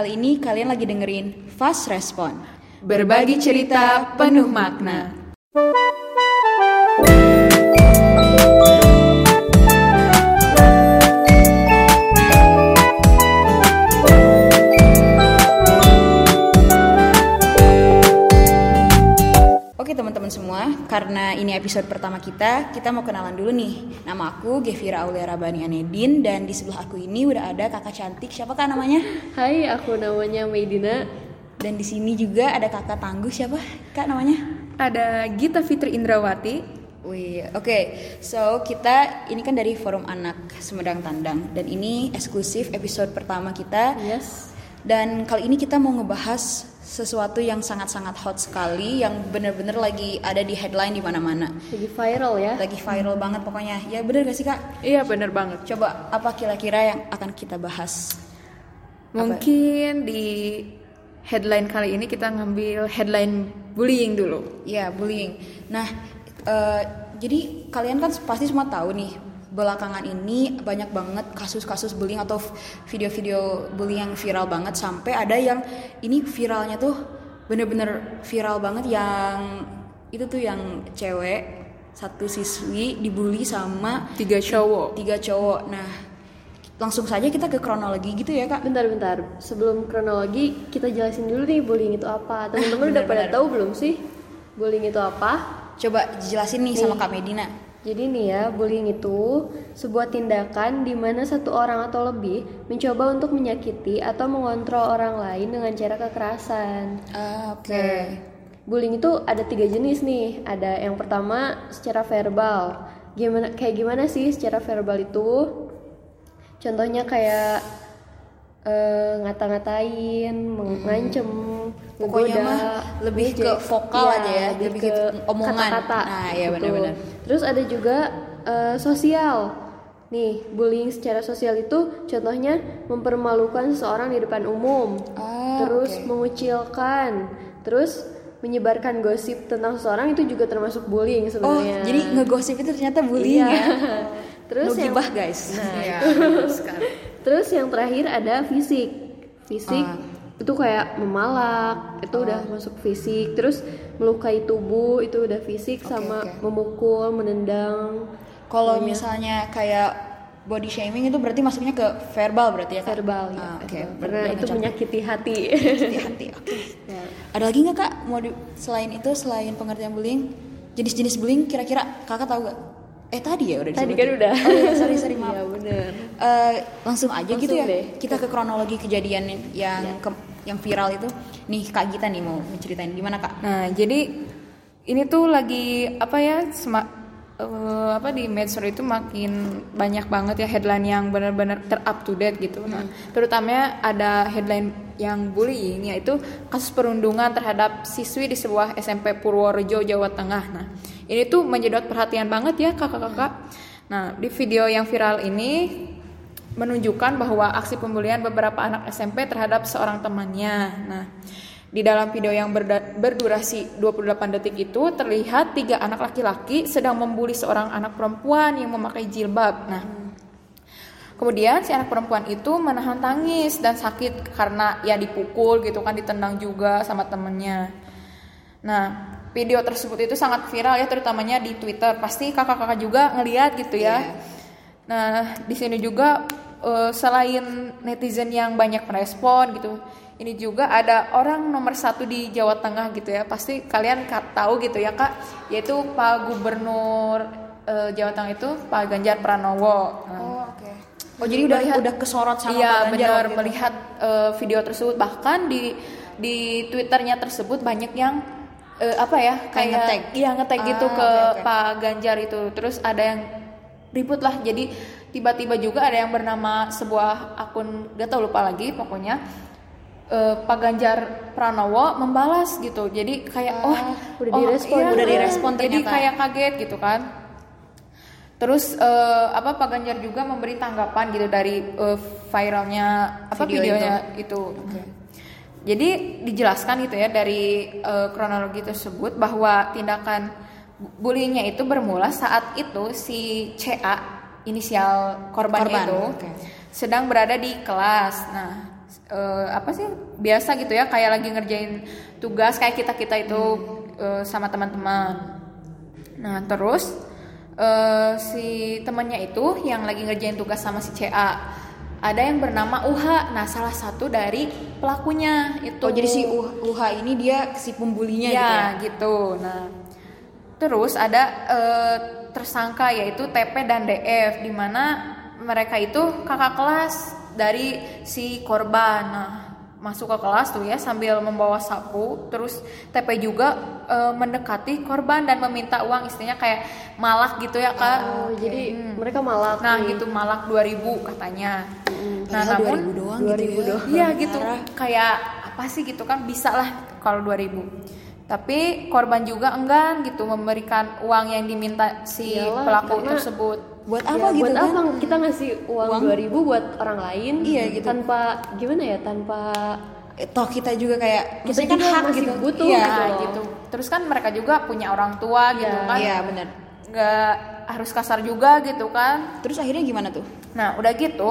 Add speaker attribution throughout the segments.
Speaker 1: Kali ini kalian lagi dengerin Fast Respon.
Speaker 2: Berbagi cerita penuh makna.
Speaker 1: Karena ini episode pertama kita, kita mau kenalan dulu nih. Nama aku Gevira Aulia Rabani Anedin dan di sebelah aku ini udah ada kakak cantik. Siapa kak namanya?
Speaker 3: Hai, aku namanya Medina.
Speaker 1: Dan di sini juga ada kakak tangguh siapa kak namanya?
Speaker 2: Ada Gita Fitri Indrawati.
Speaker 1: Wih, oke. So kita ini kan dari Forum Anak Sumedang Tandang dan ini eksklusif episode pertama kita.
Speaker 3: Yes.
Speaker 1: Dan kali ini kita mau ngebahas sesuatu yang sangat-sangat hot sekali yang bener-bener lagi ada di headline di mana-mana.
Speaker 3: Lagi viral ya.
Speaker 1: Lagi viral banget pokoknya. Ya bener gak sih kak?
Speaker 2: Iya bener banget.
Speaker 1: Coba apa kira-kira yang akan kita bahas?
Speaker 2: Mungkin di headline kali ini kita ngambil headline bullying dulu.
Speaker 1: Ya bullying. Nah, eh, jadi kalian kan pasti semua tahu nih belakangan ini banyak banget kasus-kasus bullying atau video-video bullying yang viral banget sampai ada yang ini viralnya tuh bener-bener viral banget yang itu tuh yang cewek satu siswi dibully sama
Speaker 2: Tiga cowok.
Speaker 1: tiga cowok. Nah, langsung saja kita ke kronologi gitu ya kak.
Speaker 3: Bentar-bentar. Sebelum kronologi, kita jelasin dulu nih bullying itu apa. Teman-teman udah pada tahu belum sih bullying itu apa?
Speaker 1: Coba jelasin nih sama kak Medina.
Speaker 3: Jadi nih ya, bullying itu sebuah tindakan di mana satu orang atau lebih mencoba untuk menyakiti atau mengontrol orang lain dengan cara kekerasan.
Speaker 1: Ah, Oke.
Speaker 3: Nah, bullying itu ada tiga jenis nih. Ada yang pertama secara verbal. Gimana kayak gimana sih secara verbal itu? Contohnya kayak eh, ngata-ngatain, mengancem,
Speaker 1: Pokoknya mah lebih ke vokal
Speaker 3: Iya,
Speaker 1: aja ya,
Speaker 3: lebih
Speaker 1: lebih
Speaker 3: ke
Speaker 1: ke omongan.
Speaker 3: kata-kata.
Speaker 1: Nah, iya
Speaker 3: gitu.
Speaker 1: benar-benar.
Speaker 3: Terus ada juga eh, sosial. Nih, bullying secara sosial itu contohnya mempermalukan seseorang di depan umum.
Speaker 1: Ah,
Speaker 3: terus
Speaker 1: oke.
Speaker 3: mengucilkan, terus menyebarkan gosip tentang seseorang itu juga termasuk bullying
Speaker 1: Oh,
Speaker 3: sebenarnya.
Speaker 1: jadi ngegosip itu ternyata bullying
Speaker 3: Iya.
Speaker 1: ya.
Speaker 3: terus
Speaker 1: no
Speaker 3: yang
Speaker 1: gibah guys.
Speaker 3: Nah,
Speaker 2: Iya. sekali.
Speaker 3: terus yang terakhir ada fisik. Fisik
Speaker 1: Ah.
Speaker 3: Itu kayak memalak, itu udah masuk fisik. Terus melukai tubuh itu udah fisik sama
Speaker 1: oke.
Speaker 3: memukul, menendang.
Speaker 1: Kalau misalnya kayak body shaming itu berarti masuknya ke verbal berarti ya Kak?
Speaker 3: verbal ya.
Speaker 1: Ah, Oke, ber-
Speaker 3: Karena itu
Speaker 1: bermacam-
Speaker 3: menyakiti hati.
Speaker 1: hati-hati. Oke.
Speaker 3: Ya.
Speaker 1: Ada lagi nggak kak? Mau di- selain itu selain pengertian bullying, jenis-jenis bullying kira-kira kakak tahu gak? Eh tadi ya udah
Speaker 3: Tadi kan udah.
Speaker 1: Oh iya, sorry sorry maaf.
Speaker 3: Iya bener.
Speaker 1: Eh, langsung aja gitu
Speaker 3: Langsung
Speaker 1: ya.
Speaker 3: deh.
Speaker 1: Kita ke kronologi kejadian yang
Speaker 3: Ya.
Speaker 1: ke- yang viral itu. Nih Kak Gita nih mau menceritain gimana Kak?
Speaker 2: Nah jadi ini tuh lagi apa ya sema- eh, apa di medsos itu makin banyak banget ya headline yang benar-benar ter up to date gitu. Nah terutama ada headline yang bullying yaitu kasus perundungan terhadap siswi di sebuah SMP Purworejo Jawa Tengah. Nah ini tuh menjedot perhatian banget ya kakak-kakak. Nah di video yang viral ini menunjukkan bahwa aksi pembulian beberapa anak SMP terhadap seorang temannya. Nah, di dalam video yang berdurasi 28 detik itu terlihat tiga anak laki-laki sedang membuli seorang anak perempuan yang memakai jilbab. Nah, kemudian si anak perempuan itu menahan tangis dan sakit karena ya dipukul gitu kan, ditendang juga sama temennya. Nah, video tersebut itu sangat viral ya terutamanya di Twitter. Pasti kakak-kakak juga ngeliat gitu ya. Nah, di sini juga eh, selain netizen yang banyak merespon gitu, ini juga ada orang nomor satu di Jawa Tengah gitu ya. Pasti kalian ka- tahu gitu ya kak, yaitu Pak Gubernur eh, Jawa Tengah itu Pak Ganjar Pranowo. Nah,
Speaker 1: Oh oke. Oh jadi udah
Speaker 2: Melihat-
Speaker 1: udah kesorot sama
Speaker 2: iya,
Speaker 1: Pak Ganjar
Speaker 2: benar
Speaker 1: waktu itu.
Speaker 2: melihat eh, video tersebut bahkan di di Twitternya tersebut banyak yang eh, apa ya
Speaker 1: Kayak nge-tag.
Speaker 2: iya ngetag gitu
Speaker 1: Ah,
Speaker 2: ke
Speaker 1: oke, oke.
Speaker 2: Pak Ganjar itu terus ada yang ribut lah. Jadi tiba-tiba juga ada yang bernama sebuah akun gak tau lupa lagi pokoknya. Eh, Pak Ganjar Pranowo membalas gitu. Jadi kayak
Speaker 1: Ah,
Speaker 2: oh
Speaker 3: udah
Speaker 2: oh,
Speaker 3: direspon.
Speaker 2: iya,
Speaker 1: Udah direspon
Speaker 2: jadi
Speaker 1: ternyata.
Speaker 2: kayak kaget gitu kan. Terus eh, apa Pak Ganjar juga memberi tanggapan gitu dari eh, viralnya apa
Speaker 1: Video
Speaker 2: videonya itu. Jadi dijelaskan gitu ya dari eh, kronologi tersebut bahwa tindakan bullyingnya itu bermula saat itu si CA inisial korbannya
Speaker 1: Korban,
Speaker 2: itu
Speaker 1: oke.
Speaker 2: sedang berada di kelas. Nah, eh, apa sih biasa gitu ya kayak lagi ngerjain tugas kayak kita kita itu eh, sama teman-teman nah terus eh, si temannya itu yang lagi ngerjain tugas sama si CA ada yang bernama Uha nah salah satu dari pelakunya itu
Speaker 1: Oh jadi si Uha ini dia si pembulinya gitu ya?
Speaker 2: ya gitu nah terus ada eh, tersangka yaitu TP dan DF di mana mereka itu kakak kelas dari si korban. Nah masuk ke kelas tuh ya sambil membawa sapu. Terus TP juga eh, mendekati korban dan meminta uang istilahnya kayak malak gitu ya kak.
Speaker 3: Oh, jadi mereka malak
Speaker 2: nah
Speaker 3: nih.
Speaker 2: gitu malak 2000 katanya. Nah
Speaker 1: Padahal
Speaker 2: namun
Speaker 1: 2000 doang
Speaker 3: 2000
Speaker 1: gitu ya.
Speaker 3: doang.
Speaker 2: Iya gitu. Kayak apa sih gitu kan bisa lah kalau 2000 tapi korban juga enggan gitu memberikan uang yang diminta si
Speaker 3: Iyalah,
Speaker 2: pelaku
Speaker 3: karena-
Speaker 2: tersebut
Speaker 1: Buat
Speaker 3: Ya,
Speaker 1: apa gitu
Speaker 3: buat
Speaker 1: kan?
Speaker 3: apa kita ngasih uang,
Speaker 1: Uang?
Speaker 3: 2000 buat orang lain
Speaker 1: Iya, gitu.
Speaker 3: tanpa gimana ya tanpa
Speaker 1: Eh, Toh kita juga kayak
Speaker 3: Kita
Speaker 1: kan hak
Speaker 3: masih
Speaker 1: gitu.
Speaker 3: butuh
Speaker 1: Iya.
Speaker 3: Loh.
Speaker 2: gitu terus kan mereka juga punya orang tua gitu
Speaker 3: Iya.
Speaker 2: kan
Speaker 1: Iya benar.
Speaker 2: nggak harus kasar juga gitu kan
Speaker 1: Terus akhirnya gimana tuh?
Speaker 2: Nah, udah gitu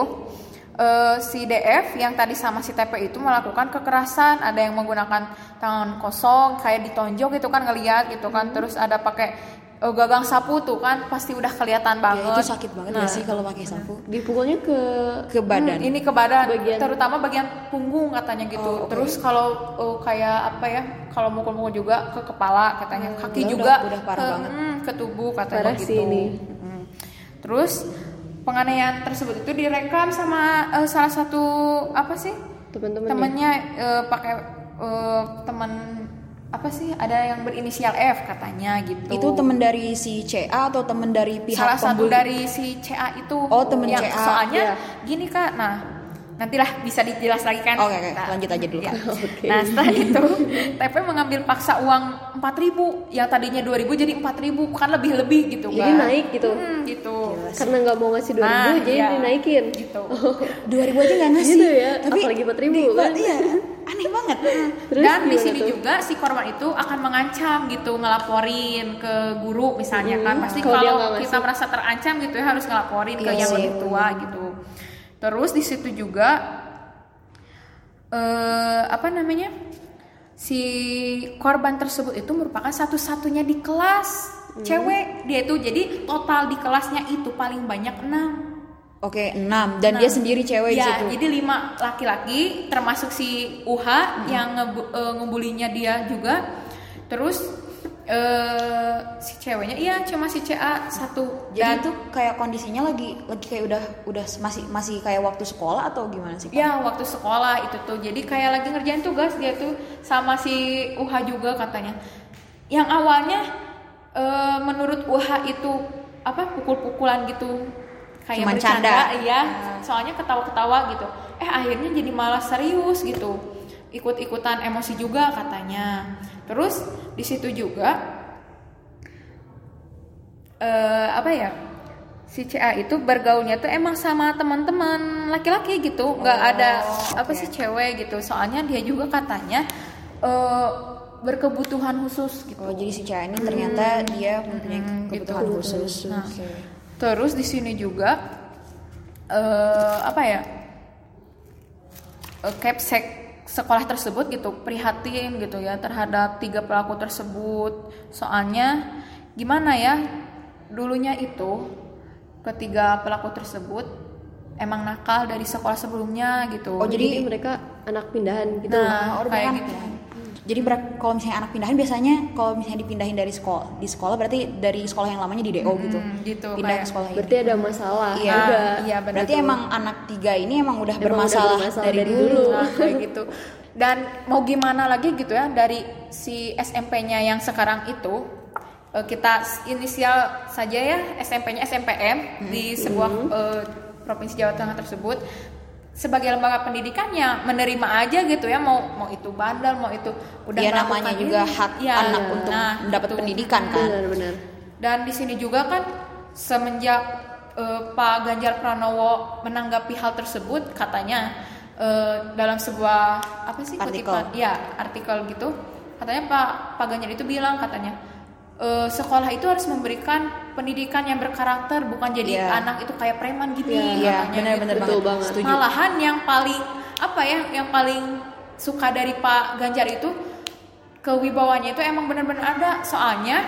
Speaker 2: eh, si DF yang tadi sama si TP itu melakukan kekerasan, ada yang menggunakan tangan kosong kayak ditonjok gitu kan ngeliat gitu kan, terus ada pakai eh, gagang sapu tuh kan pasti udah kelihatan
Speaker 1: Ya
Speaker 2: banget.
Speaker 1: itu sakit banget
Speaker 2: Nah,
Speaker 1: gak sih kalau pakai sapu?
Speaker 3: dipukulnya ke
Speaker 1: Ke badan.
Speaker 2: Hmm, ini ke badan,
Speaker 3: Bagian-
Speaker 2: terutama bagian punggung katanya gitu.
Speaker 1: Oh, oke.
Speaker 2: Terus kalau eh, kayak apa ya, kalau mukul-mukul juga ke kepala katanya, kaki
Speaker 1: udah-
Speaker 2: juga
Speaker 1: udah parah
Speaker 2: ke,
Speaker 1: banget.
Speaker 2: hmm, ke tubuh katanya
Speaker 3: Parah
Speaker 2: gitu.
Speaker 3: sih ini.
Speaker 2: Hmm. Terus penganiayaan tersebut itu direkam sama eh, salah satu apa sih
Speaker 3: teman-teman
Speaker 2: temennya eh, pakai eh, teman apa sih ada yang berinisial F katanya gitu.
Speaker 1: Itu temen dari si CA atau temen dari pihak
Speaker 2: salah satu
Speaker 1: pembuli?
Speaker 2: dari si CA itu.
Speaker 1: Oh, temen
Speaker 2: Yang
Speaker 1: CA,
Speaker 2: Soalnya
Speaker 3: iya.
Speaker 2: gini kak, nah nantilah bisa dijelas lagi kan.
Speaker 1: Oke, oke,
Speaker 2: Nah,
Speaker 1: lanjut aja dulu,
Speaker 2: ya.
Speaker 3: Oke.
Speaker 2: Nah setelah itu TP mengambil paksa uang 4000 yang tadinya 2000 jadi 4000 kan lebih lebih gitu
Speaker 3: jadi
Speaker 2: kan.
Speaker 3: naik gitu
Speaker 2: Hmm, gitu.
Speaker 3: karena nggak mau ngasih 2000
Speaker 2: Nah,
Speaker 3: jadi
Speaker 2: iya.
Speaker 3: dinaikin
Speaker 2: Gitu.
Speaker 1: 2000 aja gak ngasih.
Speaker 3: Gitu ya,
Speaker 1: Tapi
Speaker 3: apalagi 4.000
Speaker 1: di-
Speaker 3: kan.
Speaker 1: Iya, aneh banget.
Speaker 3: Terus
Speaker 2: Dan di sini
Speaker 3: tuh?
Speaker 2: juga si korban itu akan mengancam gitu ngelaporin ke guru misalnya kan. Pasti
Speaker 3: Kalau dia
Speaker 2: kalau
Speaker 3: nggak
Speaker 2: kita merasa terancam gitu ya harus ngelaporin ke
Speaker 1: Iya
Speaker 2: yang lebih tua gitu. Terus di situ juga eh apa namanya? Si korban tersebut itu merupakan satu-satunya di kelas
Speaker 3: Hmm.
Speaker 2: cewek dia itu jadi total di kelasnya itu paling banyak enam
Speaker 1: Oke, 6 dan dia sendiri cewek di
Speaker 2: ya,
Speaker 1: situ.
Speaker 2: jadi lima laki-laki termasuk si Uha yang ngebu- eh, ngebulinya dia juga. Terus eh si ceweknya iya cuma si CA satu.
Speaker 1: Jadi
Speaker 2: dan
Speaker 1: itu kayak kondisinya lagi lagi kayak udah udah masih masih kayak waktu sekolah atau gimana sih?
Speaker 2: Ya waktu sekolah itu tuh. Jadi kayak lagi ngerjain tugas dia tuh sama si Uha juga katanya. Yang awalnya eh, menurut Uha itu apa pukul-pukulan gitu. Kayak
Speaker 1: Cuman
Speaker 2: bercanda,
Speaker 1: canda.
Speaker 2: iya. Soalnya ketawa-ketawa gitu. Eh akhirnya jadi malah serius gitu ikut-ikutan emosi juga katanya terus di situ juga eh apa ya si CA itu bergaulnya tuh emang sama teman-teman laki-laki gitu nggak ada apa sih cewek gitu soalnya dia juga katanya eh berkebutuhan khusus gitu
Speaker 1: Oh, jadi si CA ini ternyata dia mempunyai kebutuhan
Speaker 2: gitu.
Speaker 1: khusus.
Speaker 2: Nah,
Speaker 1: Oke.
Speaker 2: Terus di sini juga eh apa ya? eh, Capsek sekolah tersebut gitu prihatin gitu ya terhadap tiga pelaku tersebut. Soalnya gimana ya? Dulunya itu ketiga pelaku tersebut emang nakal dari sekolah sebelumnya gitu.
Speaker 1: Oh,
Speaker 3: jadi
Speaker 1: Jadi-
Speaker 3: mereka anak pindahan gitu
Speaker 2: Nah,
Speaker 1: udah
Speaker 2: kayak
Speaker 1: kan.
Speaker 2: gitu.
Speaker 1: Jadi kalau misalnya anak pindahan biasanya kalau misalnya dipindahin dari sekolah di sekolah berarti dari sekolah yang lamanya di DO gitu.
Speaker 2: Hmm, gitu,
Speaker 1: Pindah
Speaker 2: kayak-
Speaker 1: ke sekolah
Speaker 3: berarti
Speaker 1: ini.
Speaker 3: ada masalah
Speaker 1: Iya.
Speaker 3: udah
Speaker 2: Iya, benar
Speaker 1: Berarti
Speaker 2: tuh.
Speaker 1: emang anak tiga ini emang udah
Speaker 3: Emang
Speaker 1: bermasalah,
Speaker 3: udah bermasalah
Speaker 1: dari,
Speaker 3: dari
Speaker 1: dulu.
Speaker 3: dulu.
Speaker 2: Nah, kayak gitu. Dan mau gimana lagi gitu ya dari si SMP-nya yang sekarang itu eh, kita inisial saja ya SMP-nya SMPM di sebuah eh, provinsi Jawa Tengah tersebut sebagai lembaga pendidikannya menerima aja gitu ya mau mau itu bandel mau itu udah
Speaker 1: Ya namanya juga
Speaker 2: ini.
Speaker 1: hak
Speaker 2: Ya,
Speaker 1: anak untuk
Speaker 2: nah,
Speaker 1: mendapat
Speaker 2: gitu.
Speaker 1: pendidikan kan.
Speaker 3: benar-benar
Speaker 2: Dan di sini juga kan semenjak eh, Pak Ganjar Pranowo menanggapi hal tersebut katanya eh, dalam sebuah apa sih
Speaker 1: Artikel.
Speaker 2: kutipan ya artikel gitu katanya Pak Pak Ganjar itu bilang katanya eh, sekolah itu harus memberikan pendidikan yang berkarakter bukan jadi
Speaker 1: Iya.
Speaker 2: anak itu kayak preman
Speaker 3: Iya,
Speaker 1: Iya,
Speaker 2: katanya
Speaker 1: benar-benar
Speaker 2: gitu.
Speaker 3: Betul
Speaker 1: banget. Setuju.
Speaker 2: malahan yang paling apa ya yang paling suka dari Pak Ganjar itu kewibawanya itu emang benar-benar ada soalnya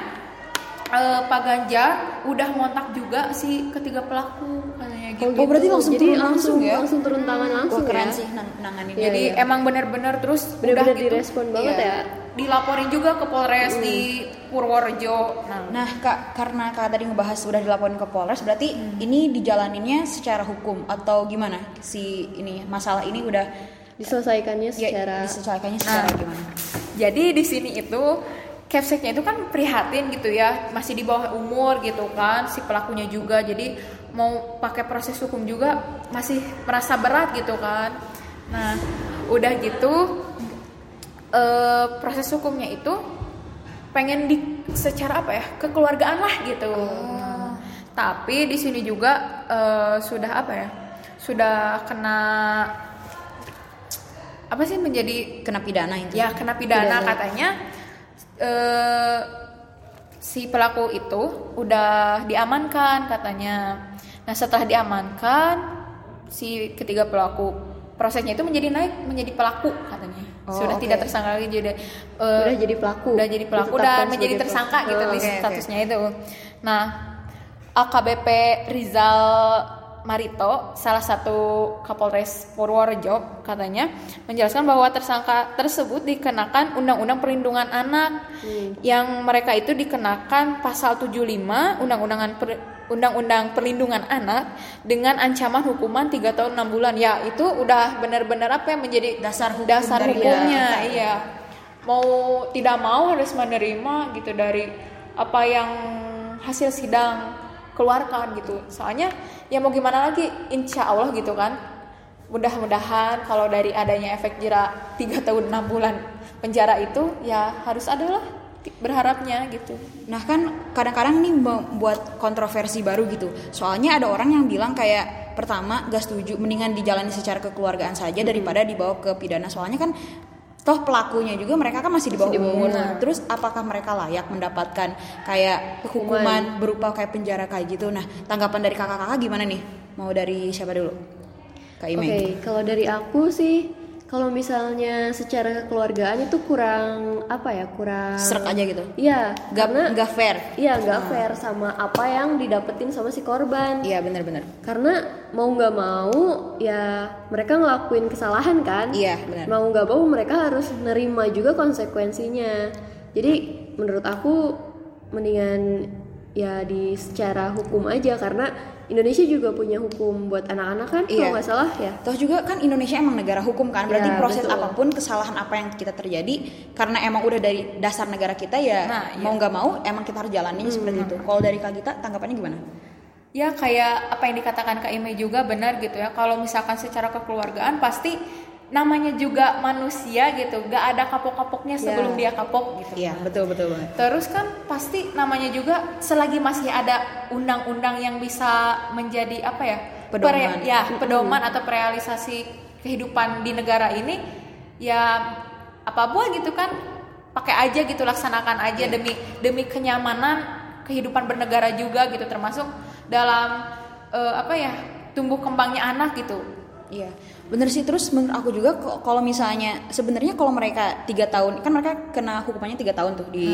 Speaker 2: eh, Pak Ganjar udah ngontak juga si ketiga pelaku katanya gitu.
Speaker 1: Oh, berarti langsung
Speaker 3: jadi
Speaker 1: turun
Speaker 3: langsung
Speaker 1: langsung ya?
Speaker 3: langsung turun tangan langsung
Speaker 1: Wah, keren
Speaker 3: ya
Speaker 1: sih nang- nanganin
Speaker 3: Iya,
Speaker 2: Jadi
Speaker 3: iya.
Speaker 2: emang benar-benar terus
Speaker 3: Benar-benar
Speaker 2: udah gitu,
Speaker 3: direspon banget
Speaker 2: iya,
Speaker 3: ya.
Speaker 2: Dilaporin juga ke Polres di Purworejo. Nah,
Speaker 1: Nah, Kak, karena Kak tadi ngebahas sudah dilaporin ke Polres, berarti ini dijalaninnya secara hukum atau gimana? Si ini masalah ini udah
Speaker 3: diselesaikannya
Speaker 1: ya,
Speaker 3: secara
Speaker 1: diselesaikannya secara
Speaker 2: Nah.
Speaker 1: gimana?
Speaker 2: Jadi di sini itu capseknya itu kan prihatin gitu ya, masih di bawah umur gitu kan, si pelakunya juga. Jadi mau pakai proses hukum juga masih merasa berat gitu kan. Nah, udah gitu eh, proses hukumnya itu pengen di secara apa ya kekeluargaan lah gitu. Nah, tapi di sini juga eh, sudah apa ya? Sudah kena apa sih menjadi
Speaker 1: Kena pidana itu.
Speaker 2: ya kena pidana
Speaker 3: Pidana.
Speaker 2: katanya eh, si pelaku itu udah diamankan katanya nah setelah diamankan si ketiga pelaku prosesnya itu menjadi naik menjadi pelaku katanya
Speaker 1: Oh,
Speaker 2: sudah
Speaker 1: oke.
Speaker 2: tidak tersangka lagi jadi
Speaker 3: udah jadi pelaku
Speaker 2: udah jadi pelaku dan menjadi tersangka
Speaker 3: pelaku.
Speaker 2: gitu
Speaker 1: oke, oke.
Speaker 2: statusnya itu nah AKBP Rizal Marito, salah satu Kapolres Purworejo, katanya menjelaskan bahwa tersangka tersebut dikenakan Undang-Undang Perlindungan Anak yang mereka itu dikenakan pasal 75 Undang-Undangan Per- Undang-Undang Perlindungan Anak dengan ancaman hukuman 3 tahun 6 bulan. Ya, itu udah benar-benar apa yang menjadi
Speaker 1: Dasar hukum
Speaker 2: dasar hukumnya,
Speaker 1: kita.
Speaker 2: iya. Mau tidak mau harus menerima gitu dari apa yang hasil sidang keluarkan gitu. Soalnya ya mau gimana lagi, insya Allah gitu kan. Mudah-mudahan kalau dari adanya efek jerak 3 tahun 6 bulan penjara itu ya harus adalah berharapnya gitu.
Speaker 1: Nah kan kadang-kadang ini membuat kontroversi baru gitu. Soalnya ada orang yang bilang kayak pertama gak setuju, mendingan dijalani secara kekeluargaan saja daripada dibawa ke pidana. Soalnya kan toh pelakunya juga mereka kan masih di bawah umur.
Speaker 3: umur.
Speaker 1: Terus apakah mereka layak mendapatkan kayak
Speaker 3: Hukuman.
Speaker 1: hukuman berupa kayak penjara kayak gitu? Nah tanggapan dari kakak-kakak gimana nih? Mau dari siapa dulu? Kak
Speaker 3: Oke,
Speaker 1: Ime.
Speaker 3: kalau dari aku sih, kalau misalnya secara kekeluargaan itu kurang apa ya, kurang.
Speaker 1: Serak aja gitu.
Speaker 3: Iya, karena
Speaker 1: gak fair.
Speaker 3: iya nggak fair sama apa yang didapetin sama si korban.
Speaker 1: Iya benar-benar.
Speaker 3: Karena mau nggak mau ya mereka ngelakuin kesalahan kan.
Speaker 1: Iya benar.
Speaker 3: Mau nggak mau mereka harus nerima juga konsekuensinya. Jadi menurut aku mendingan ya di secara hukum aja karena Indonesia juga punya hukum buat anak-anak kan
Speaker 1: Iya.
Speaker 3: kalau nggak salah ya.
Speaker 1: Toh juga kan Indonesia emang negara hukum kan, berarti
Speaker 3: Ya,
Speaker 1: proses
Speaker 3: betul.
Speaker 1: apa pun kesalahan apa yang kita terjadi karena emang udah dari dasar negara kita ya
Speaker 2: Nah, iya.
Speaker 1: mau nggak mau emang kita harus jalanin seperti itu. Kalau dari Kak Gita tanggapannya gimana?
Speaker 2: Ya kayak apa yang dikatakan Kak Ime juga benar gitu ya. Kalau misalkan secara kekeluargaan pasti namanya juga manusia gitu, gak ada kapok-kapoknya sebelum dia kapok gitu.
Speaker 1: Iya betul betul banget.
Speaker 2: Terus kan pasti namanya juga selagi masih ada undang-undang yang bisa menjadi apa ya?
Speaker 1: Pedoman.
Speaker 2: ya, pedoman atau realisasi kehidupan di negara ini ya apa buah gitu kan pakai aja gitu laksanakan aja demi demi kenyamanan kehidupan bernegara juga gitu termasuk dalam eh, apa ya tumbuh kembangnya anak gitu.
Speaker 1: Iya, bener sih. Terus menurut aku juga kalau misalnya sebenarnya kalau mereka tiga tahun kan mereka kena hukumannya tiga tahun tuh di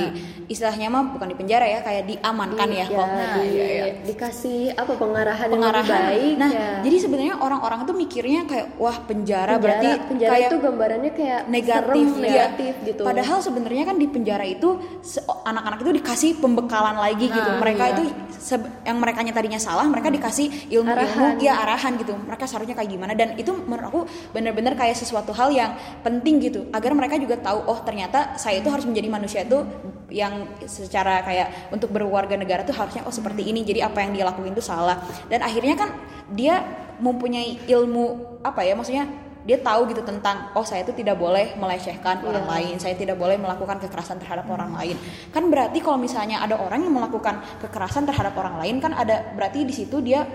Speaker 1: istilahnya mah bukan di penjara ya kayak diamankan ya.
Speaker 3: ya,
Speaker 1: kalau-
Speaker 2: Nah,
Speaker 3: di-
Speaker 2: iya, iya.
Speaker 3: dikasih apa pengarahan,
Speaker 1: pengarahan.
Speaker 3: yang lebih baik
Speaker 1: nah,
Speaker 3: ya.
Speaker 1: jadi sebenarnya orang-orang tuh mikirnya kayak wah penjara,
Speaker 3: penjara,
Speaker 1: berarti
Speaker 3: penjara
Speaker 1: kayak
Speaker 3: itu gambarannya kayak
Speaker 1: negatif
Speaker 3: serem,
Speaker 1: ya.
Speaker 3: negatif gitu.
Speaker 1: Padahal sebenarnya kan di penjara itu anak-anak itu dikasih pembekalan lagi gitu.
Speaker 2: Nah,
Speaker 1: Mereka
Speaker 2: iya.
Speaker 1: itu yang mereka tadinya salah, mereka dikasih ilmu-ilmu ya arahan gitu. Mereka seharusnya kayak gimana dan itu menurut aku benar-benar kayak sesuatu hal yang penting gitu agar mereka juga tahu oh ternyata saya itu harus menjadi manusia itu yang secara kayak untuk berwarga negara tuh harusnya oh seperti ini. Jadi apa yang dia lakuin itu salah. Dan akhirnya kan dia mempunyai ilmu apa ya maksudnya dia tahu gitu tentang oh saya itu tidak boleh melecehkan orang lain saya tidak boleh melakukan kekerasan terhadap orang lain kan berarti kalau misalnya ada orang yang melakukan kekerasan terhadap orang lain kan ada berarti di situ dia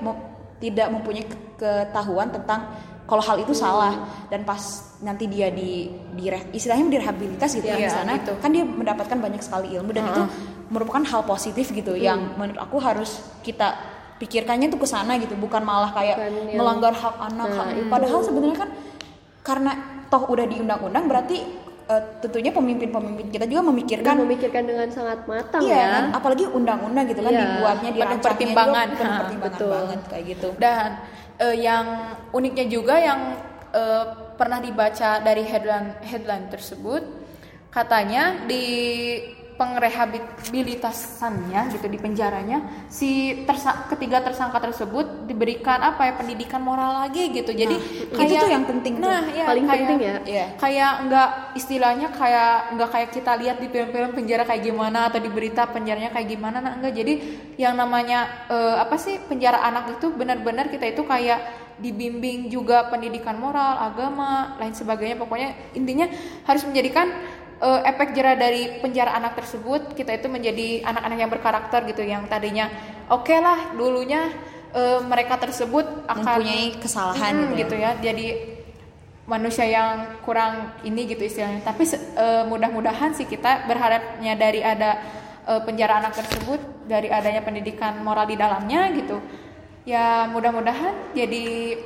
Speaker 1: tidak mempunyai ke- ketahuan tentang kalau hal itu salah. Dan pas nanti dia di, di istilahnya direhabilitas gitu ya di sana
Speaker 2: gitu.
Speaker 1: kan dia mendapatkan banyak sekali ilmu dan itu merupakan hal positif gitu yang menurut aku harus kita pikirkannya tuh ke sana gitu. Bukan malah kayak
Speaker 3: Bukan yang-
Speaker 1: melanggar hak anak
Speaker 3: Nah,
Speaker 1: hak- padahal sebenarnya kan karena toh udah di undang-undang berarti eh, tentunya pemimpin-pemimpin kita juga memikirkan
Speaker 3: Dan memikirkan dengan sangat matang
Speaker 1: iya
Speaker 3: ya.
Speaker 1: kan apalagi undang-undang gitu kan
Speaker 3: Iya.
Speaker 1: dibuatnya
Speaker 2: Penuh pertimbangan.
Speaker 1: juga penuh pertimbangan
Speaker 3: betul.
Speaker 1: banget kayak gitu
Speaker 2: Dan eh, yang uniknya juga yang eh, pernah dibaca dari headline headline tersebut katanya di pengrehabilitasannya gitu di penjaranya si tersa- ketiga tersangka tersebut diberikan apa ya pendidikan moral lagi gitu jadi
Speaker 1: Nah, itu tuh yang penting tuh.
Speaker 2: nah ya,
Speaker 3: Paling
Speaker 2: kayak,
Speaker 3: penting ya.
Speaker 1: Iya.
Speaker 2: kayak nggak istilahnya kayak nggak kayak kita lihat di film-film penjara kayak gimana atau di berita penjaranya kayak gimana nah enggak jadi yang namanya eh, apa sih penjara anak itu benar-benar kita itu kayak dibimbing juga pendidikan moral agama lain sebagainya pokoknya intinya harus menjadikan eh, efek jerah dari penjara anak tersebut kita itu menjadi anak-anak yang berkarakter gitu yang tadinya oke lah dulunya eh, mereka tersebut akan
Speaker 1: Mempunyai kesalahan
Speaker 2: Mm,
Speaker 1: gitu ya.
Speaker 2: jadi manusia yang kurang ini gitu istilahnya tapi eh, mudah-mudahan sih kita berharapnya dari ada eh, penjara anak tersebut dari adanya pendidikan moral di dalamnya gitu ya mudah-mudahan jadi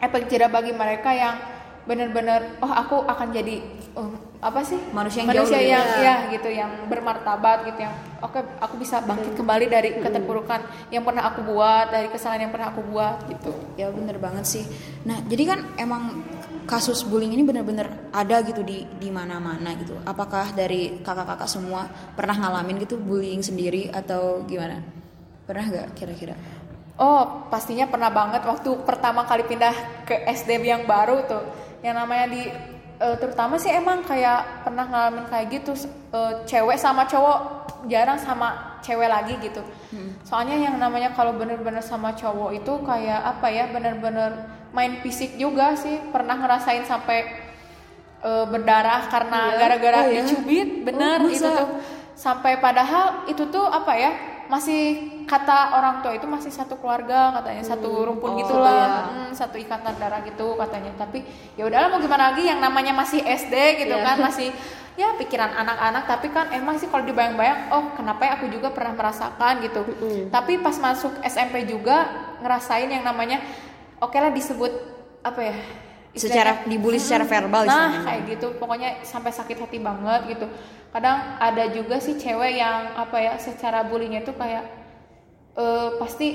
Speaker 2: efek jerah bagi mereka yang benar-benar oh aku akan jadi oh, apa sih?
Speaker 1: Manusia yang jauh
Speaker 2: manusia
Speaker 1: lebih
Speaker 2: yang
Speaker 3: baik.
Speaker 2: ya. gitu yang bermartabat gitu yang oke aku bisa bangkit kembali dari keterpurukan yang pernah aku buat dari kesalahan yang pernah aku buat gitu.
Speaker 1: Ya bener banget sih. Nah jadi kan emang kasus bullying ini bener-bener ada gitu di di mana-mana gitu. Apakah dari kakak-kakak semua pernah ngalamin gitu bullying sendiri atau gimana? Pernah nggak kira-kira?
Speaker 2: Oh, pastinya pernah banget waktu pertama kali pindah ke SD yang baru tuh. Yang namanya di eh, terutama sih emang kayak pernah ngalamin kayak gitu eh, cewek sama cowok jarang sama cewek lagi gitu. Soalnya yang namanya kalau bener-bener sama cowok itu kayak apa ya bener-bener main fisik juga sih. Pernah ngerasain sampai eh, berdarah karena
Speaker 3: Iya?
Speaker 2: gara-gara
Speaker 1: Oh, iya?
Speaker 2: dicubit, bener
Speaker 1: Oh,
Speaker 2: itu tuh sampai padahal itu tuh apa ya masih kata orang tua itu masih satu keluarga katanya satu rumpun
Speaker 3: Oh,
Speaker 2: gitulah
Speaker 3: iya.
Speaker 2: Hmm, satu ikatan darah gitu katanya tapi ya udahlah mau gimana lagi yang namanya masih SD gitu
Speaker 3: Iya.
Speaker 2: kan masih ya pikiran anak-anak tapi kan emang sih kalau dibayang-bayang oh kenapa ya aku juga pernah merasakan gitu
Speaker 3: Mm-mm.
Speaker 2: tapi pas masuk SMP juga ngerasain yang namanya oke lah disebut apa ya
Speaker 1: secara dibully secara verbal
Speaker 2: nah
Speaker 1: istilahnya.
Speaker 2: kayak gitu. Pokoknya sampai sakit hati banget gitu. Kadang ada juga sih cewek yang apa ya secara bullyingnya tuh kayak eh, pasti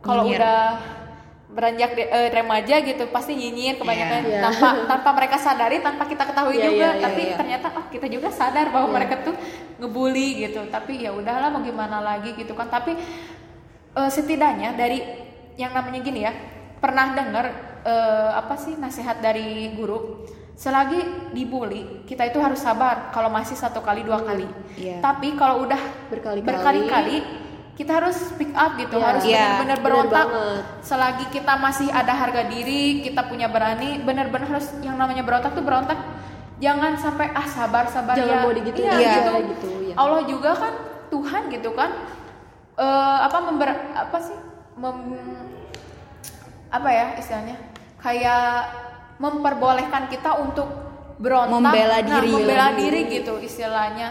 Speaker 2: kalau udah beranjak de- eh, remaja gitu pasti nyinyir kebanyakan.
Speaker 3: Iya.
Speaker 2: tanpa tanpa mereka sadari tanpa kita ketahui
Speaker 3: Iya,
Speaker 2: juga.
Speaker 3: iya, iya,
Speaker 2: tapi
Speaker 1: iya.
Speaker 2: ternyata oh kita juga sadar bahwa
Speaker 3: Iya.
Speaker 2: mereka tuh ngebully gitu. Tapi ya udahlah mau gimana lagi gitu kan. Tapi eh, setidaknya dari yang namanya gini ya pernah dengar eh, apa sih nasihat dari guru selagi dibully kita itu harus sabar kalau masih satu kali dua kali
Speaker 1: Iya.
Speaker 2: tapi kalau udah
Speaker 3: Berkali-kali.
Speaker 2: berkali-kali kita harus speak up gitu
Speaker 3: Iya.
Speaker 2: harus
Speaker 1: Iya,
Speaker 2: benar-benar
Speaker 3: benar
Speaker 2: berontak selagi kita masih ada harga diri kita punya berani benar-benar harus yang namanya berontak tuh berontak jangan sampai ah sabar sabar
Speaker 3: Jangan
Speaker 2: ya
Speaker 3: mau digituin
Speaker 2: iya,
Speaker 1: aja,
Speaker 2: gitu.
Speaker 3: gitu, ya.
Speaker 2: Allah juga kan Tuhan gitu kan eh apa member apa sih mem- apa ya istilahnya kayak memperbolehkan kita untuk berontak.
Speaker 1: Membela
Speaker 2: Nah,
Speaker 1: diri.
Speaker 2: membela diri gitu istilahnya.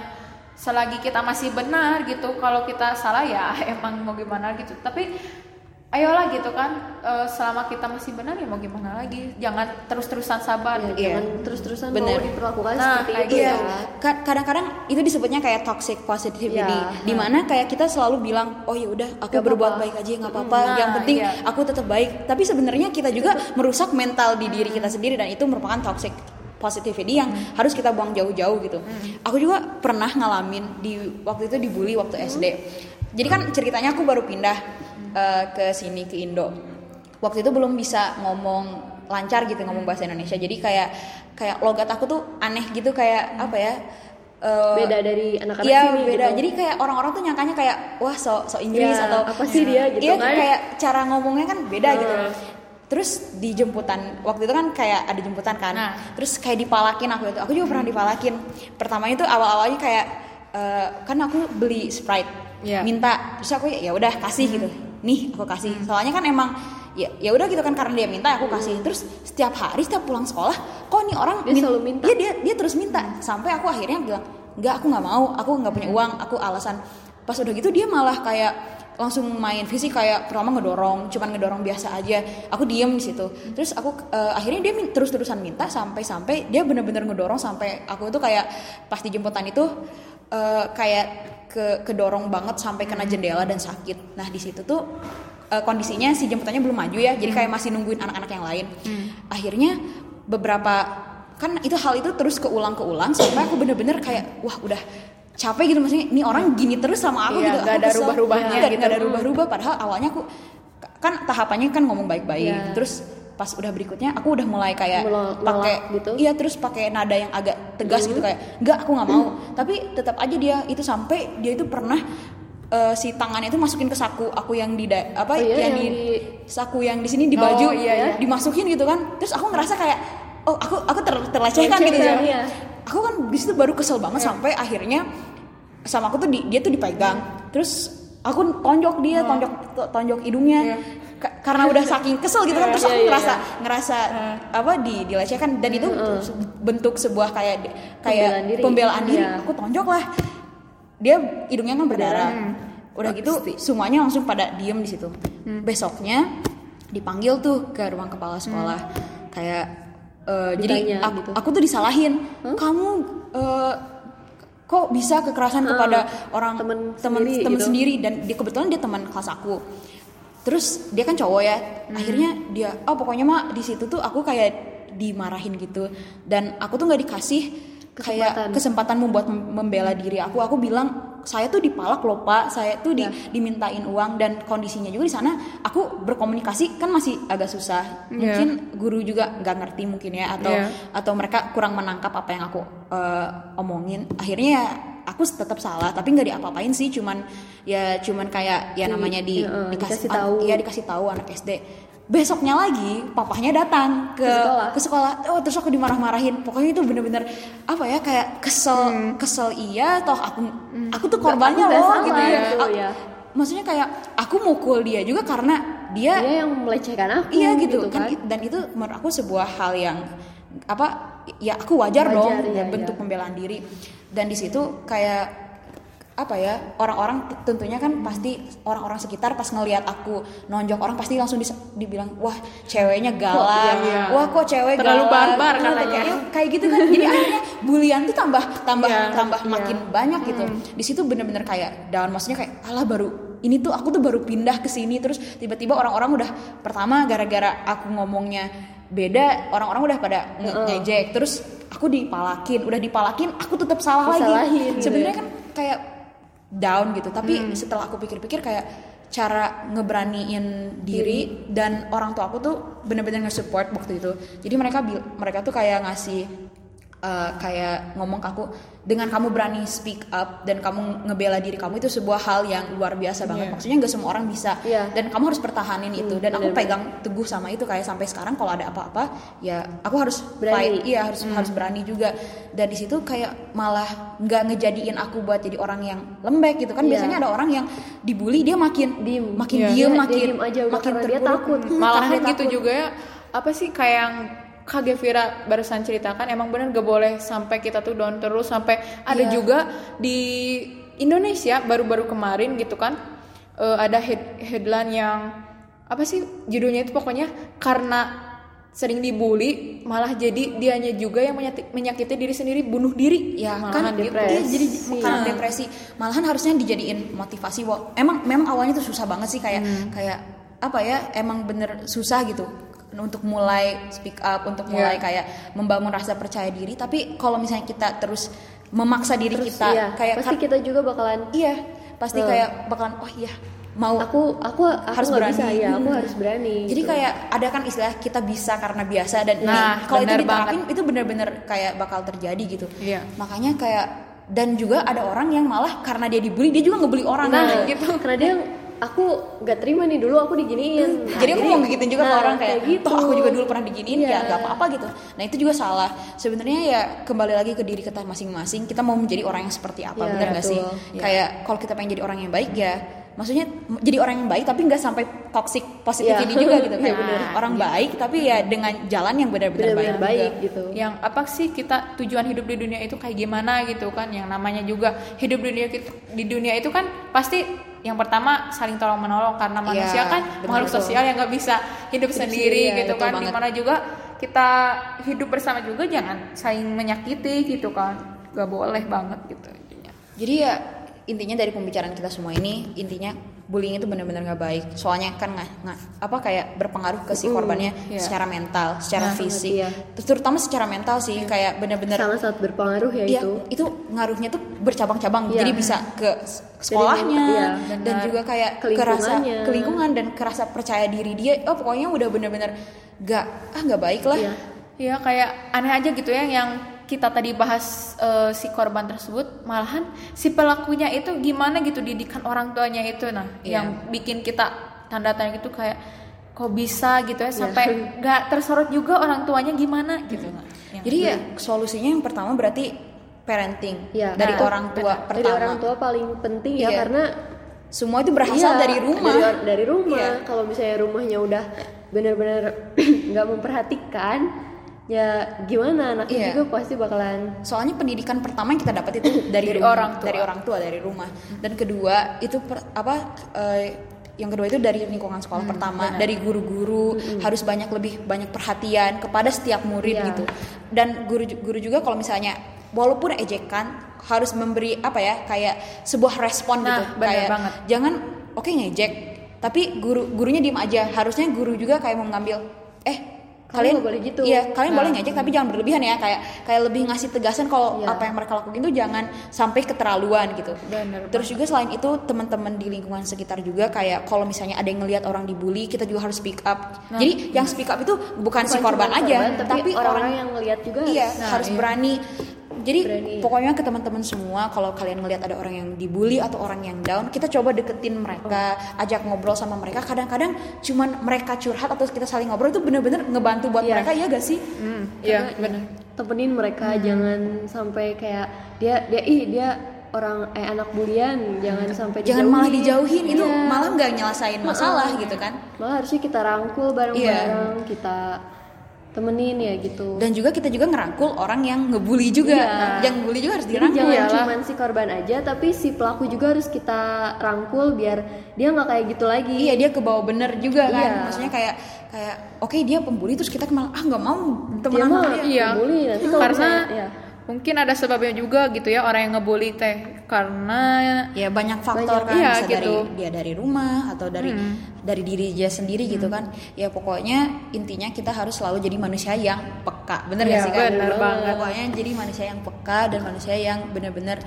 Speaker 2: Selagi kita masih benar gitu kalau kita salah ya emang mau gimana gitu. Tapi ayolah gitu kan eh, selama kita masih benar ya mau gimana lagi jangan terus-terusan sabar
Speaker 3: Ya,
Speaker 2: gitu.
Speaker 3: Jangan terus-terusan
Speaker 1: Bener.
Speaker 3: mau diperlakukan
Speaker 2: Nah,
Speaker 3: seperti itu
Speaker 1: Iya,
Speaker 3: ya.
Speaker 1: ka- kadang-kadang itu disebutnya kayak toxic positivity,
Speaker 3: Iya.
Speaker 1: di mana kayak kita selalu bilang, oh ya udah, aku
Speaker 3: Gak
Speaker 1: berbuat
Speaker 3: apa-apa.
Speaker 1: baik aja, nggak apa-apa.
Speaker 2: Nah,
Speaker 1: Yang penting
Speaker 2: iya.
Speaker 1: aku tetap baik. Tapi sebenarnya kita juga merusak mental di diri kita sendiri dan itu merupakan toxic positivity yang harus kita buang jauh-jauh gitu. Aku juga pernah ngalamin di waktu itu dibully waktu SD. Jadi kan ceritanya aku baru pindah eh, ke sini ke Indo. Waktu itu belum bisa ngomong lancar gitu ngomong bahasa Indonesia. Jadi kayak kayak logat aku tuh aneh gitu kayak apa ya? eh,
Speaker 3: Beda dari anak-anak
Speaker 1: Iya
Speaker 3: sini
Speaker 1: beda.
Speaker 3: gitu.
Speaker 1: Jadi kayak orang-orang tuh nyangkanya kayak wah so so Inggris
Speaker 3: Ya,
Speaker 1: atau
Speaker 3: apa sih dia gitu
Speaker 1: Iya
Speaker 3: kan?
Speaker 1: kayak cara ngomongnya kan beda gitu.
Speaker 3: Hmm.
Speaker 1: Terus di jemputan waktu itu kan kayak ada jemputan kan.
Speaker 2: Nah.
Speaker 1: Terus kayak dipalakin aku itu. Aku juga pernah dipalakin. Pertamanya itu awal-awalnya kayak eh, kan aku beli Sprite.
Speaker 2: Iya.
Speaker 1: Minta. Terus aku ya udah kasih gitu. Nih aku kasih. Soalnya kan emang ya ya udah gitu kan karena dia minta aku kasih. Terus setiap hari setiap pulang sekolah kok nih orang
Speaker 3: Dia
Speaker 1: min-
Speaker 3: selalu minta.
Speaker 1: Iya dia dia terus minta. Sampai aku akhirnya bilang nggak aku nggak mau aku nggak punya uang aku alasan. Pas udah gitu dia malah kayak langsung main fisik kayak pertama ngedorong cuman ngedorong biasa aja. Aku diem di situ. Terus aku eh, akhirnya dia min- terus-terusan minta sampai sampai dia bener-bener ngedorong sampai aku tuh kayak pas di jemputan itu eh, kayak ke kedorong banget sampai kena jendela dan sakit. Nah di situ tuh eh, kondisinya si jemputannya belum maju ya jadi kayak masih nungguin anak-anak yang lain. Akhirnya beberapa kan itu hal itu terus keulang keulang sampai aku bener-bener kayak wah udah capek gitu maksudnya ini orang gini terus sama aku
Speaker 2: Iya,
Speaker 1: gitu Aku
Speaker 2: ada rubah-rubahnya gitu.
Speaker 1: ada rubah-rubah padahal awalnya aku kan tahapannya kan ngomong baik-baik.
Speaker 3: Iya.
Speaker 1: terus pas udah berikutnya aku udah mulai kayak pakai
Speaker 3: gitu?
Speaker 1: iya terus pakai nada yang agak tegas gitu kayak enggak aku nggak mau. Tapi tetap aja dia itu sampai dia itu pernah eh, si tangannya itu masukin ke saku aku yang di apa
Speaker 3: Oh iya,
Speaker 1: yang,
Speaker 3: yang
Speaker 1: di,
Speaker 3: di-
Speaker 1: saku yang di sini di
Speaker 2: Oh,
Speaker 1: baju
Speaker 2: iya, iya.
Speaker 1: dimasukin gitu kan. Terus aku ngerasa kayak oh aku aku ter, terlecehkan gitu ya.
Speaker 3: iya.
Speaker 1: aku kan di situ baru kesel banget sampai akhirnya sama aku tuh di- dia tuh dipegang. Terus aku tonjok dia tonjok to- tonjok hidungnya. Ka- karena udah saking kesel gitu kan terus
Speaker 3: Iya,
Speaker 1: aku
Speaker 3: iya,
Speaker 1: ngerasa ngerasa apa di dilecehkan. Dan itu se- bentuk sebuah kayak kayak
Speaker 3: Pembelaan diri.
Speaker 1: pembelaan diri.
Speaker 3: Iya.
Speaker 1: aku tonjok lah. Dia hidungnya kan berdarah. Udah gitu semuanya langsung pada diem di situ. Besoknya dipanggil tuh ke ruang kepala sekolah. Kayak eh, jadi aku,
Speaker 3: gitu.
Speaker 1: aku tuh disalahin. Kamu eh, kok bisa kekerasan kepada orang
Speaker 3: temen
Speaker 1: teman
Speaker 3: sendiri
Speaker 1: teman
Speaker 3: gitu.
Speaker 1: sendiri? Dan dia kebetulan dia teman kelas aku terus dia kan cowok ya. Akhirnya dia oh pokoknya mah di situ tuh aku kayak dimarahin gitu. Dan aku tuh nggak dikasih kayak
Speaker 3: Kesempatan.
Speaker 1: kesempatan membuat mem- membela diri aku. Aku bilang saya tuh dipalak loh pak. Saya tuh di, dimintain uang dan kondisinya juga di sana aku berkomunikasi kan masih agak susah. Mungkin guru juga nggak ngerti mungkin ya atau
Speaker 2: Iya.
Speaker 1: atau mereka kurang menangkap apa yang aku eh, omongin. Akhirnya ya aku tetap salah tapi nggak diapa-apain sih cuman ya cuman kayak ya namanya di
Speaker 3: Heeh,
Speaker 1: dikasih,
Speaker 3: dikasih tahu.
Speaker 1: iya dikasih tahu anak SD besoknya lagi papahnya datang ke
Speaker 3: Ke sekolah.
Speaker 1: ke sekolah. Oh terus aku dimarah-marahin. Pokoknya itu bener-bener apa ya kayak kesel kesel iya toh aku aku tuh korbannya
Speaker 3: Aku
Speaker 1: loh gitu ya,
Speaker 3: gitu,
Speaker 1: A-
Speaker 3: ya.
Speaker 1: maksudnya kayak aku mukul dia juga karena dia
Speaker 3: dia yang melecehkan aku
Speaker 1: iya gitu, kan. it- dan itu menurut aku sebuah hal yang apa ya aku wajar,
Speaker 3: Wajar,
Speaker 1: dong
Speaker 3: iya,
Speaker 1: bentuk
Speaker 3: iya.
Speaker 1: pembelaan diri. Dan di situ kayak apa ya orang-orang tentunya kan pasti orang-orang sekitar pas ngelihat aku nonjok orang pasti langsung dibilang wah ceweknya galak.
Speaker 2: iya.
Speaker 1: wah kok cewek
Speaker 2: Terlalu
Speaker 1: galak.
Speaker 2: barbar
Speaker 1: Iya,
Speaker 2: katanya.
Speaker 1: iya, kayak gitu kan. Jadi akhirnya bulian tuh tambah tambah
Speaker 2: Iya,
Speaker 1: tambah makin banyak gitu. Di situ bener-bener kayak down. Maksudnya kayak alah baru ini tuh aku tuh baru pindah ke sini. Terus tiba-tiba orang-orang udah pertama gara-gara aku ngomongnya beda orang-orang udah pada nge- ngejek. Terus aku dipalakin. Udah dipalakin aku tetap salah
Speaker 3: Disalahin
Speaker 1: lagi sebenarnya
Speaker 3: ya.
Speaker 1: kan kayak down gitu. Tapi setelah aku pikir-pikir kayak cara ngeberaniin diri dan orang tua aku tuh bener-bener nge-support waktu itu. Jadi mereka bil- mereka tuh kayak ngasih uh, kayak ngomong ke aku dengan kamu berani speak up dan kamu ngebela diri kamu itu sebuah hal yang luar biasa banget
Speaker 2: Iya.
Speaker 1: maksudnya nggak semua orang bisa
Speaker 3: Iya.
Speaker 1: dan kamu harus pertahanin itu dan aku
Speaker 3: bener-bener.
Speaker 1: pegang teguh sama itu kayak sampai sekarang kalau ada apa-apa ya aku harus
Speaker 3: Berani.
Speaker 1: fight iya harus harus berani juga dan di situ kayak malah nggak ngejadiin aku buat jadi orang yang lembek gitu kan
Speaker 3: Iya.
Speaker 1: biasanya ada orang yang dibully dia makin
Speaker 3: Diem.
Speaker 1: makin
Speaker 2: Iya.
Speaker 1: diem
Speaker 3: Dia-
Speaker 1: makin
Speaker 3: dia diem aja udah
Speaker 1: makin
Speaker 3: dia
Speaker 1: terpuruk.
Speaker 3: takut.
Speaker 1: Hmm,
Speaker 2: malahan
Speaker 1: dia
Speaker 2: gitu
Speaker 1: takut.
Speaker 2: juga ya apa sih kayak yang Kak Gevira barusan ceritakan emang bener gak boleh sampai kita tuh down terus sampai ada
Speaker 1: Iya.
Speaker 2: juga di Indonesia baru-baru kemarin gitu kan eh, ada head, headline yang apa sih judulnya itu pokoknya karena sering dibully malah jadi dianya juga yang menyakiti, menyakiti diri sendiri bunuh diri
Speaker 1: ya
Speaker 2: malahan
Speaker 1: kan
Speaker 3: depresi.
Speaker 1: iya, jadi karena
Speaker 2: Hmm.
Speaker 1: depresi malahan harusnya dijadiin motivasi Wah, emang memang awalnya tuh susah banget sih kayak
Speaker 2: Hmm.
Speaker 1: kayak apa ya emang bener susah gitu untuk mulai speak up untuk
Speaker 2: Iya.
Speaker 1: mulai kayak membangun rasa percaya diri tapi kalau misalnya kita terus memaksa diri
Speaker 3: Terus,
Speaker 1: kita
Speaker 3: iya,
Speaker 1: kayak
Speaker 3: pasti kita juga bakalan
Speaker 1: iya pasti
Speaker 3: Hmm.
Speaker 1: kayak bakalan oh iya mau
Speaker 3: aku aku aku
Speaker 1: harus berani
Speaker 3: bisa ya aku
Speaker 1: Hmm.
Speaker 3: harus berani
Speaker 1: Jadi
Speaker 3: gitu.
Speaker 1: kayak ada kan istilah kita bisa karena biasa dan ini
Speaker 2: Nah,
Speaker 1: kalau itu diterapin itu bener-bener kayak bakal terjadi gitu.
Speaker 2: Iya.
Speaker 1: Makanya kayak dan juga ada orang yang malah karena dia dibully dia juga ngebully orang
Speaker 3: nah
Speaker 1: gitu
Speaker 3: karena dia aku nggak terima nih dulu aku diginiin Nah,
Speaker 1: jadi aku mau gigitin juga ke
Speaker 3: nah,
Speaker 1: orang kayak,
Speaker 3: gitu
Speaker 1: toh aku juga dulu pernah diginiin
Speaker 3: Iya.
Speaker 1: ya gak apa-apa gitu. Nah itu juga salah. Sebenarnya ya kembali lagi ke diri kita masing-masing. Kita mau menjadi orang yang seperti apa,
Speaker 3: Iya,
Speaker 1: benar nggak sih?
Speaker 3: Iya.
Speaker 1: Kayak kalau kita pengen jadi orang yang baik ya, maksudnya jadi orang yang baik tapi nggak sampai toxic positivity
Speaker 3: Iya.
Speaker 1: juga gitu.
Speaker 3: Iya,
Speaker 1: Kayak
Speaker 3: benar.
Speaker 1: orang baik tapi ya dengan jalan yang benar-benar baik.
Speaker 3: baik
Speaker 1: juga.
Speaker 3: gitu
Speaker 2: yang apa sih kita tujuan hidup di dunia itu kayak gimana gitu kan yang namanya juga hidup di dunia di dunia itu kan pasti yang pertama saling tolong menolong karena manusia
Speaker 1: Iya,
Speaker 2: kan
Speaker 1: betul,
Speaker 2: makhluk
Speaker 1: betul.
Speaker 2: sosial yang nggak bisa hidup sendiri
Speaker 3: sendiri, ya,
Speaker 2: gitu kan
Speaker 1: banget.
Speaker 2: di mana juga kita hidup bersama juga jangan saling menyakiti gitu kan gak boleh banget gitu intinya
Speaker 1: Jadi ya intinya dari pembicaraan kita semua ini intinya bullying itu benar-benar nggak baik. Soalnya kan nggak nggak- apa kayak berpengaruh ke si korbannya
Speaker 2: iya.
Speaker 1: secara mental, secara
Speaker 2: Nah,
Speaker 1: fisik,
Speaker 3: iya.
Speaker 1: Terus terutama secara mental sih kayak benar-benar
Speaker 3: sangat sangat berpengaruh ya
Speaker 1: Iya,
Speaker 3: itu
Speaker 1: itu ngaruhnya tuh bercabang-cabang.
Speaker 3: Iya.
Speaker 1: Jadi bisa ke sekolahnya
Speaker 3: Iya,
Speaker 1: dan
Speaker 2: benar.
Speaker 1: juga kayak
Speaker 3: Ke
Speaker 1: kerasa
Speaker 3: lingkungannya.
Speaker 1: ke lingkungan dan kerasa percaya diri dia. Oh, pokoknya udah bener-bener gak ah nggak baik lah.
Speaker 3: Iya.
Speaker 2: Iya kayak aneh aja gitu ya yang kita tadi bahas eh, si korban tersebut malahan si pelakunya itu gimana gitu didikan orang tuanya itu nah
Speaker 1: Iya.
Speaker 2: yang bikin kita tanda tanya gitu kayak kok bisa gitu ya sampai nggak tersorot juga orang tuanya gimana gitu nah. Yang-
Speaker 1: Jadi ya solusinya yang pertama berarti parenting
Speaker 3: Iya.
Speaker 1: dari
Speaker 2: Nah,
Speaker 1: orang tua
Speaker 3: dari
Speaker 1: pertama.
Speaker 3: orang tua paling penting ya
Speaker 1: Iya.
Speaker 3: karena
Speaker 1: Semua itu berasal
Speaker 3: Iya,
Speaker 1: dari rumah.
Speaker 3: dari, dari rumah
Speaker 1: Iya.
Speaker 3: kalau misalnya rumahnya udah benar-benar nggak memperhatikan ya gimana anaknya
Speaker 1: Iya.
Speaker 3: juga pasti bakalan
Speaker 1: Soalnya pendidikan pertama yang kita dapat itu dari,
Speaker 2: Dari
Speaker 1: rumah,
Speaker 2: orang tua.
Speaker 1: dari orang tua, dari rumah. Dan kedua itu per- apa eh, yang kedua itu dari lingkungan sekolah
Speaker 2: Hmm,
Speaker 1: pertama, dari guru-guru harus banyak lebih banyak perhatian kepada setiap murid
Speaker 3: Iya.
Speaker 1: gitu. Dan guru guru juga kalau misalnya walaupun ejekan harus memberi apa ya kayak sebuah respon
Speaker 2: Nah,
Speaker 1: gitu.
Speaker 2: benar
Speaker 1: kayak
Speaker 2: banget.
Speaker 1: jangan oke ngejek, tapi guru gurunya diem aja. Harusnya guru juga kayak mau ngambil eh
Speaker 3: Kamu
Speaker 1: kalian
Speaker 3: boleh gitu.
Speaker 1: Iya, kalian boleh
Speaker 2: Nah.
Speaker 1: ngejek tapi jangan berlebihan ya kayak kayak lebih ngasih tegasan kalau
Speaker 3: Iya.
Speaker 1: apa yang mereka lakuin itu jangan sampai keterlaluan gitu.
Speaker 2: Bener
Speaker 1: Terus juga selain itu teman-teman di lingkungan sekitar juga kayak kalau misalnya ada yang ngelihat orang dibully kita juga harus speak up. Jadi yang speak up itu bukan, si
Speaker 3: Bukan
Speaker 1: korban
Speaker 3: cuma
Speaker 1: aja,
Speaker 3: korban,
Speaker 1: tapi,
Speaker 3: orang-orang yang ngelihat juga
Speaker 1: iya
Speaker 3: harus-
Speaker 2: Nah,
Speaker 1: harus
Speaker 2: iya.
Speaker 1: berani. Jadi
Speaker 3: Berani.
Speaker 1: pokoknya ke teman-teman semua kalau kalian ngelihat ada orang yang dibully atau orang yang down, kita coba deketin mereka, ajak ngobrol sama mereka. Kadang-kadang cuman mereka curhat atau kita saling ngobrol itu bener-bener ngebantu buat
Speaker 3: Iya.
Speaker 1: mereka ya gak sih?
Speaker 2: Hmm, iya
Speaker 3: Karena
Speaker 2: benar
Speaker 3: temenin mereka jangan sampai kayak dia dia ih dia orang eh anak bulian jangan sampai
Speaker 1: Jangan malah
Speaker 3: dijauhin.
Speaker 1: dijauhin itu
Speaker 3: Iya.
Speaker 1: malah nggak nyelesain masalah gitu kan.
Speaker 3: malah harusnya kita rangkul bareng-bareng kita temenin ya gitu
Speaker 1: Dan juga kita juga ngerangkul orang yang ngebully juga.
Speaker 3: Iya.
Speaker 1: Yang bully juga harus
Speaker 3: jadi
Speaker 1: dirangkul.
Speaker 3: jangan
Speaker 2: iyalah.
Speaker 3: cuman si korban aja tapi si pelaku juga harus kita rangkul biar dia nggak kayak gitu lagi
Speaker 1: Iya dia ke bawah bener juga kan.
Speaker 3: Iya.
Speaker 1: Maksudnya kayak kayak oke dia pembuli terus kita malah ah nggak mau
Speaker 3: dia
Speaker 1: temenan
Speaker 3: mah
Speaker 1: sama dia.
Speaker 2: Iya.
Speaker 3: bully nanti
Speaker 2: karena
Speaker 3: misalnya- ya.
Speaker 2: Mungkin ada sebabnya juga gitu ya orang yang ngebully teh karena
Speaker 1: Ya banyak faktor
Speaker 3: Banyak.
Speaker 1: kan
Speaker 2: Iya,
Speaker 1: bisa dari
Speaker 2: gitu.
Speaker 1: dia dari rumah atau dari dari diri dia sendiri gitu kan. Ya pokoknya intinya kita harus selalu jadi manusia yang peka. Bener
Speaker 2: Iya,
Speaker 1: gak sih kan?
Speaker 2: bener banget.
Speaker 1: Pokoknya jadi manusia yang peka dan manusia yang bener-bener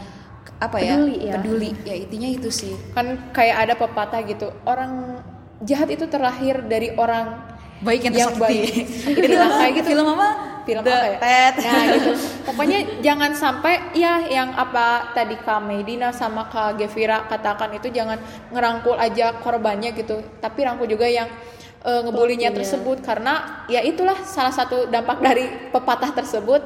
Speaker 1: apa ya?
Speaker 3: Peduli ya.
Speaker 1: Peduli. Ya intinya itu sih.
Speaker 2: kan kayak ada pepatah gitu orang jahat itu terlahir dari orang
Speaker 1: Baik yang
Speaker 2: yang baik
Speaker 1: itu
Speaker 2: kayak gitu.
Speaker 1: Film apa?
Speaker 2: Film
Speaker 1: The
Speaker 2: apa ya?
Speaker 1: Ted.
Speaker 2: Nah gitu. Pokoknya jangan sampai ya yang apa tadi Kak Medina sama Kak Gevira katakan itu jangan ngerangkul aja korbannya gitu, tapi rangkul juga yang eh, ngebulinya tersebut karena ya itulah salah satu dampak dari pepatah tersebut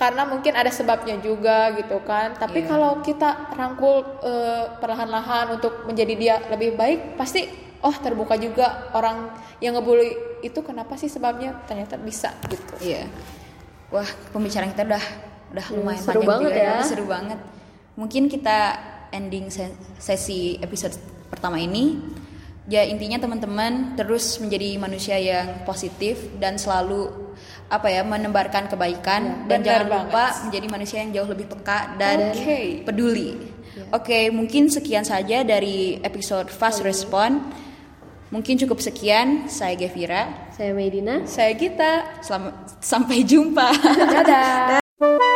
Speaker 2: karena mungkin ada sebabnya juga gitu kan. Tapi
Speaker 1: Iya.
Speaker 2: kalau kita rangkul eh, perlahan-lahan untuk menjadi dia lebih baik, pasti oh terbuka juga orang yang ngebully itu kenapa sih sebabnya ternyata bisa gitu.
Speaker 1: Iya. Wah, pembicaraan kita udah udah
Speaker 3: Hmm,
Speaker 1: lumayan
Speaker 3: seru
Speaker 1: panjang
Speaker 3: banget
Speaker 1: juga
Speaker 3: ya.
Speaker 1: Seru banget. Mungkin kita ending se- sesi episode pertama ini. Ya intinya teman-teman terus menjadi manusia yang positif dan selalu apa ya menebarkan kebaikan dan
Speaker 2: benar
Speaker 1: jangan
Speaker 2: banget.
Speaker 1: lupa menjadi manusia yang jauh lebih peka dan
Speaker 2: Oke.
Speaker 1: peduli. Oke, mungkin sekian saja dari episode Fast Respond. Mungkin cukup sekian. Saya Gevira.
Speaker 3: saya Medina
Speaker 2: Saya Gita.
Speaker 1: Selamat sampai jumpa.
Speaker 2: Dadah.